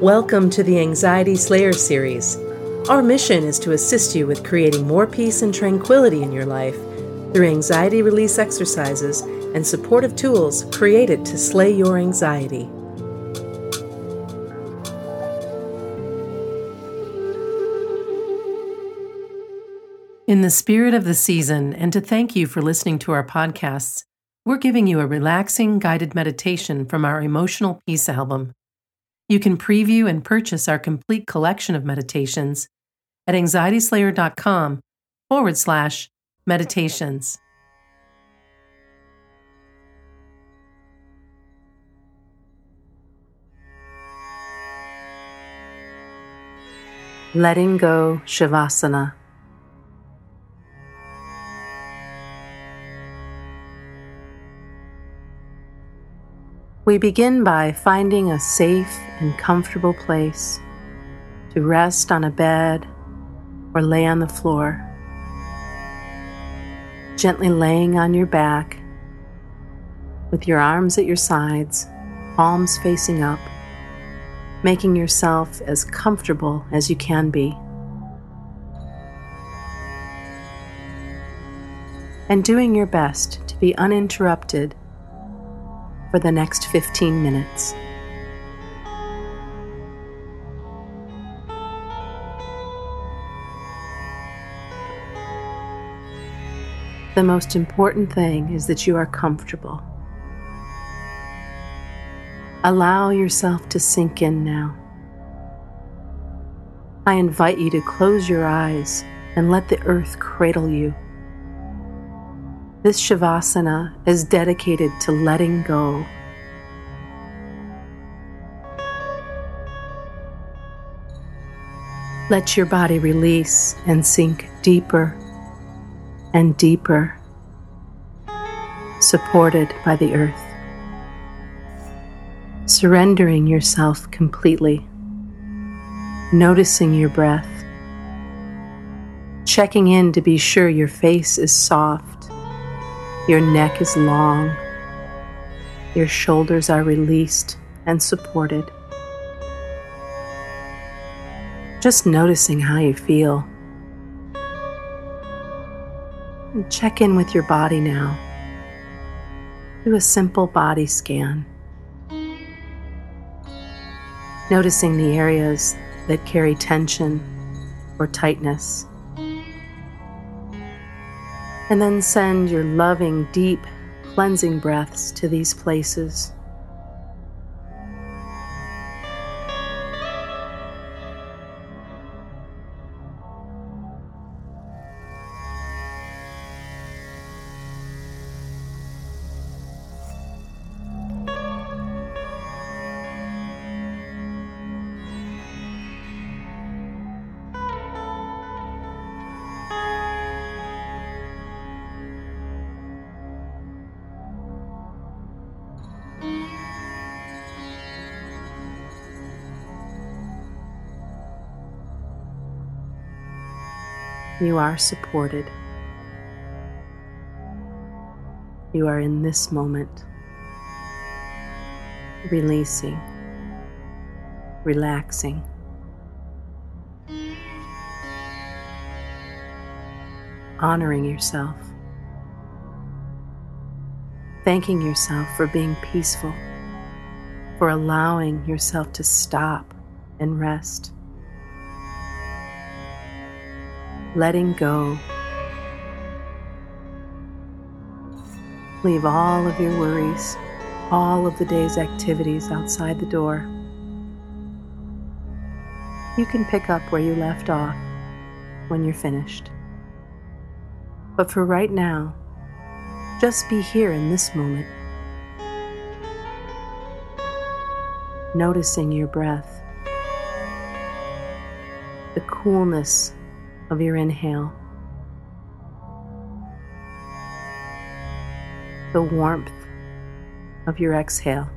Welcome to the Anxiety Slayer series. Our mission is to assist you with creating more peace and tranquility in your life through anxiety release exercises and supportive tools created to slay your anxiety. In the spirit of the season, and to thank you for listening to our podcasts, we're giving you a relaxing guided meditation from our Emotional Peace album. You can preview and purchase our complete collection of meditations at anxietyslayer.com forward slash meditations. Letting Go Shavasana. We begin by finding a safe and comfortable place to rest on a bed or lay on the floor. Gently laying on your back with your arms at your sides, palms facing up, making yourself as comfortable as you can be. And doing your best to be uninterrupted for the next 15 minutes. The most important thing is that you are comfortable. Allow yourself to sink in now. I invite you to close your eyes and let the earth cradle you. This Shavasana is dedicated to letting go. Let your body release and sink deeper and deeper, supported by the earth. Surrendering yourself completely, noticing your breath, checking in to be sure your face is soft your neck is long. Your shoulders are released and supported. Just noticing how you feel. Check in with your body now. Do a simple body scan. Noticing the areas that carry tension or tightness and then send your loving, deep, cleansing breaths to these places. You are supported. You are in this moment, releasing, relaxing. Honoring yourself, thanking yourself for being peaceful, for allowing yourself to stop and rest. Letting go. Leave all of your worries, all of the day's activities outside the door. You can pick up where you left off when you're finished. But for right now, just be here in this moment, noticing your breath, the coolness of your inhale, the warmth of your exhale.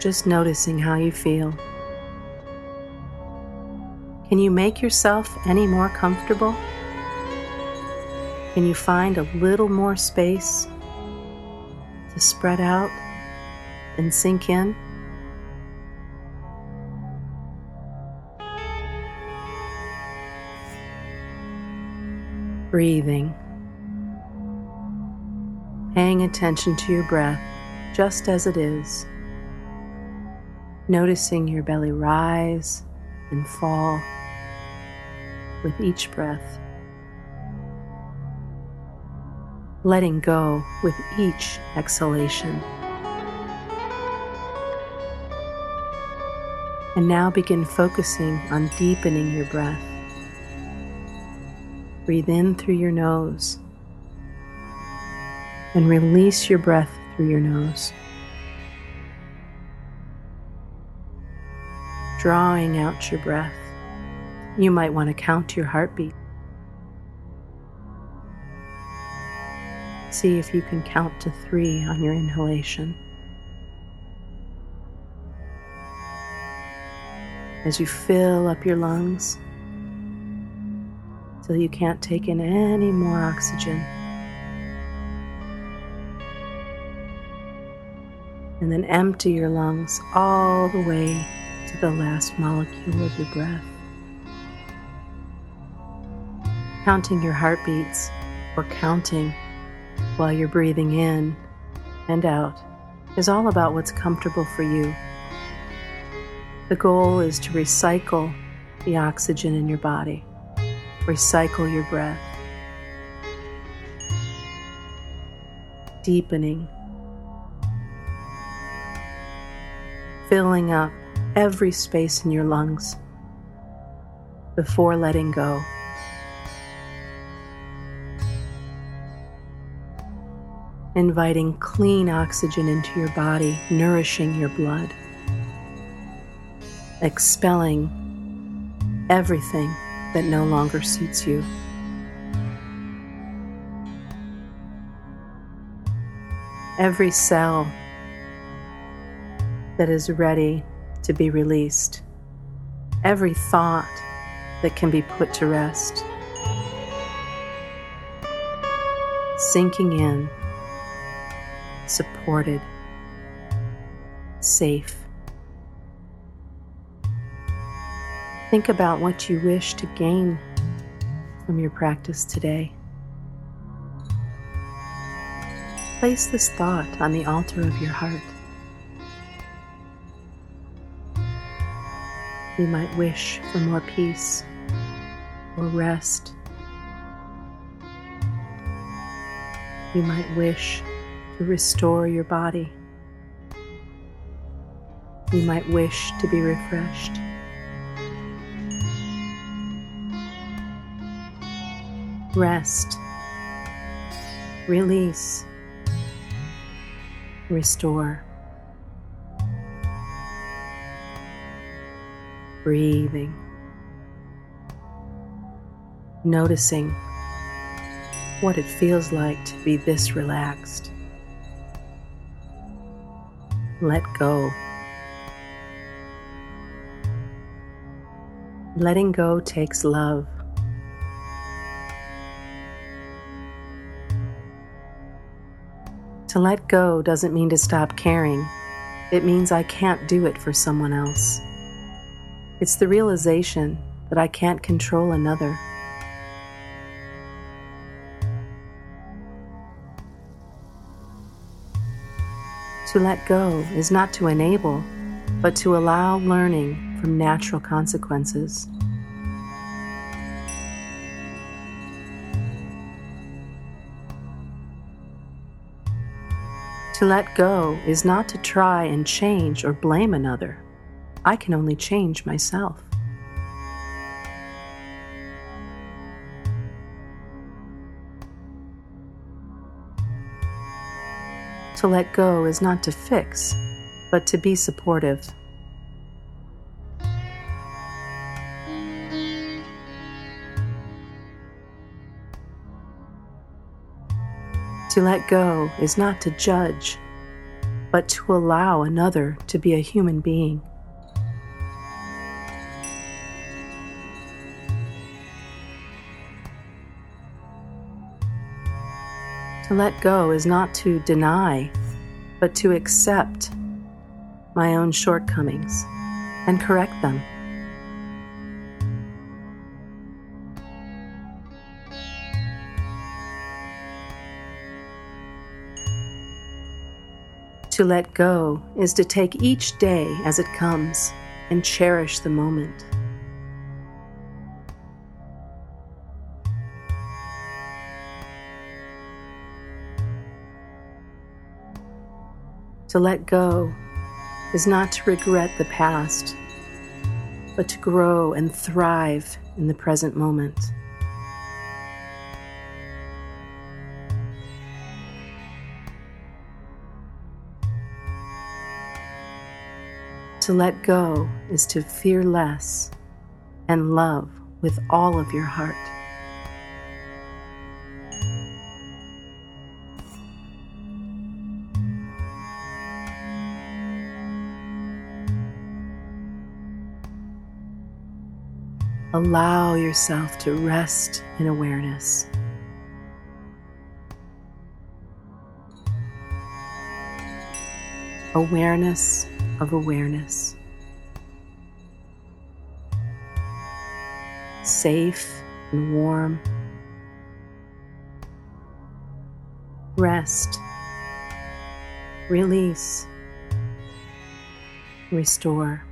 Just noticing how you feel. Can you make yourself any more comfortable? Can you find a little more space to spread out and sink in. Breathing. Paying attention to your breath just as it is. Noticing your belly rise and fall with each breath. Letting go with each exhalation. And now begin focusing on deepening your breath. Breathe in through your nose and release your breath through your nose. Drawing out your breath. You might want to count your heartbeat. See if you can count to three on your inhalation. As you fill up your lungs you can't take in any more oxygen. And then empty your lungs all the way to the last molecule of your breath. Counting your heartbeats or counting while you're breathing in and out is all about what's comfortable for you. The goal is to recycle the oxygen in your body, recycle your breath, deepening, filling up every space in your lungs before letting go. inviting clean oxygen into your body, nourishing your blood, expelling everything that no longer suits you. Every cell that is ready to be released, every thought that can be put to rest, sinking in supported, safe. Think about what you wish to gain from your practice today. Place this thought on the altar of your heart. You might wish for more peace or rest. You might wish to restore your body. You might wish to be refreshed. Rest, release, restore. Breathing, noticing what it feels like to be this relaxed let go. Letting go takes love. To let go doesn't mean to stop caring. It means I can't do it for someone else. It's the realization that I can't control another. To let go is not to enable, but to allow learning from natural consequences. To let go is not to try and change or blame another. I can only change myself. To let go is not to fix, but to be supportive. To let go is not to judge, but to allow another to be a human being. To let go is not to deny, but to accept my own shortcomings and correct them. To let go is to take each day as it comes and cherish the moment. To let go is not to regret the past, but to grow and thrive in the present moment. To let go is to fear less and love with all of your heart. Allow yourself to rest in awareness. Awareness of awareness. Safe and warm. Rest. Release. Restore.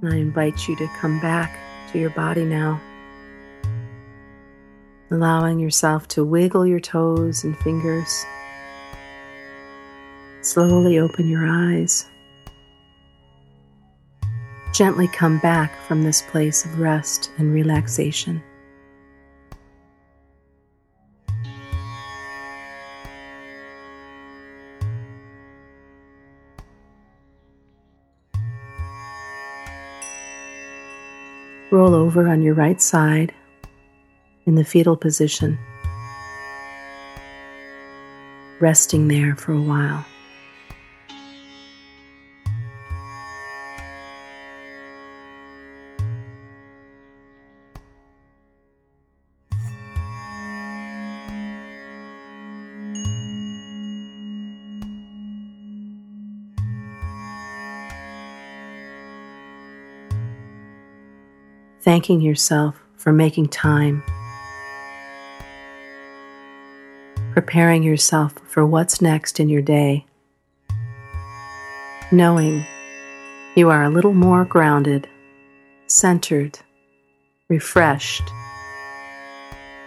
I invite you to come back to your body now, allowing yourself to wiggle your toes and fingers. Slowly open your eyes. Gently come back from this place of rest and relaxation. Roll over on your right side in the fetal position, resting there for a while. Thanking yourself for making time, preparing yourself for what's next in your day, knowing you are a little more grounded, centered, refreshed,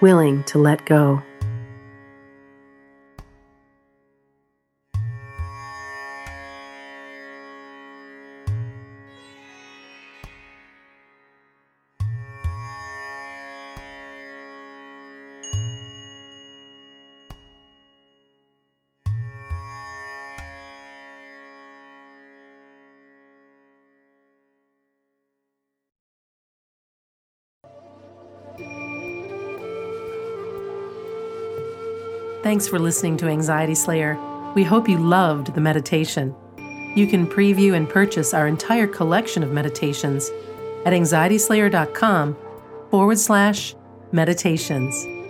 willing to let go. Thanks for listening to Anxiety Slayer. We hope you loved the meditation. You can preview and purchase our entire collection of meditations at anxietyslayer.com forward slash meditations.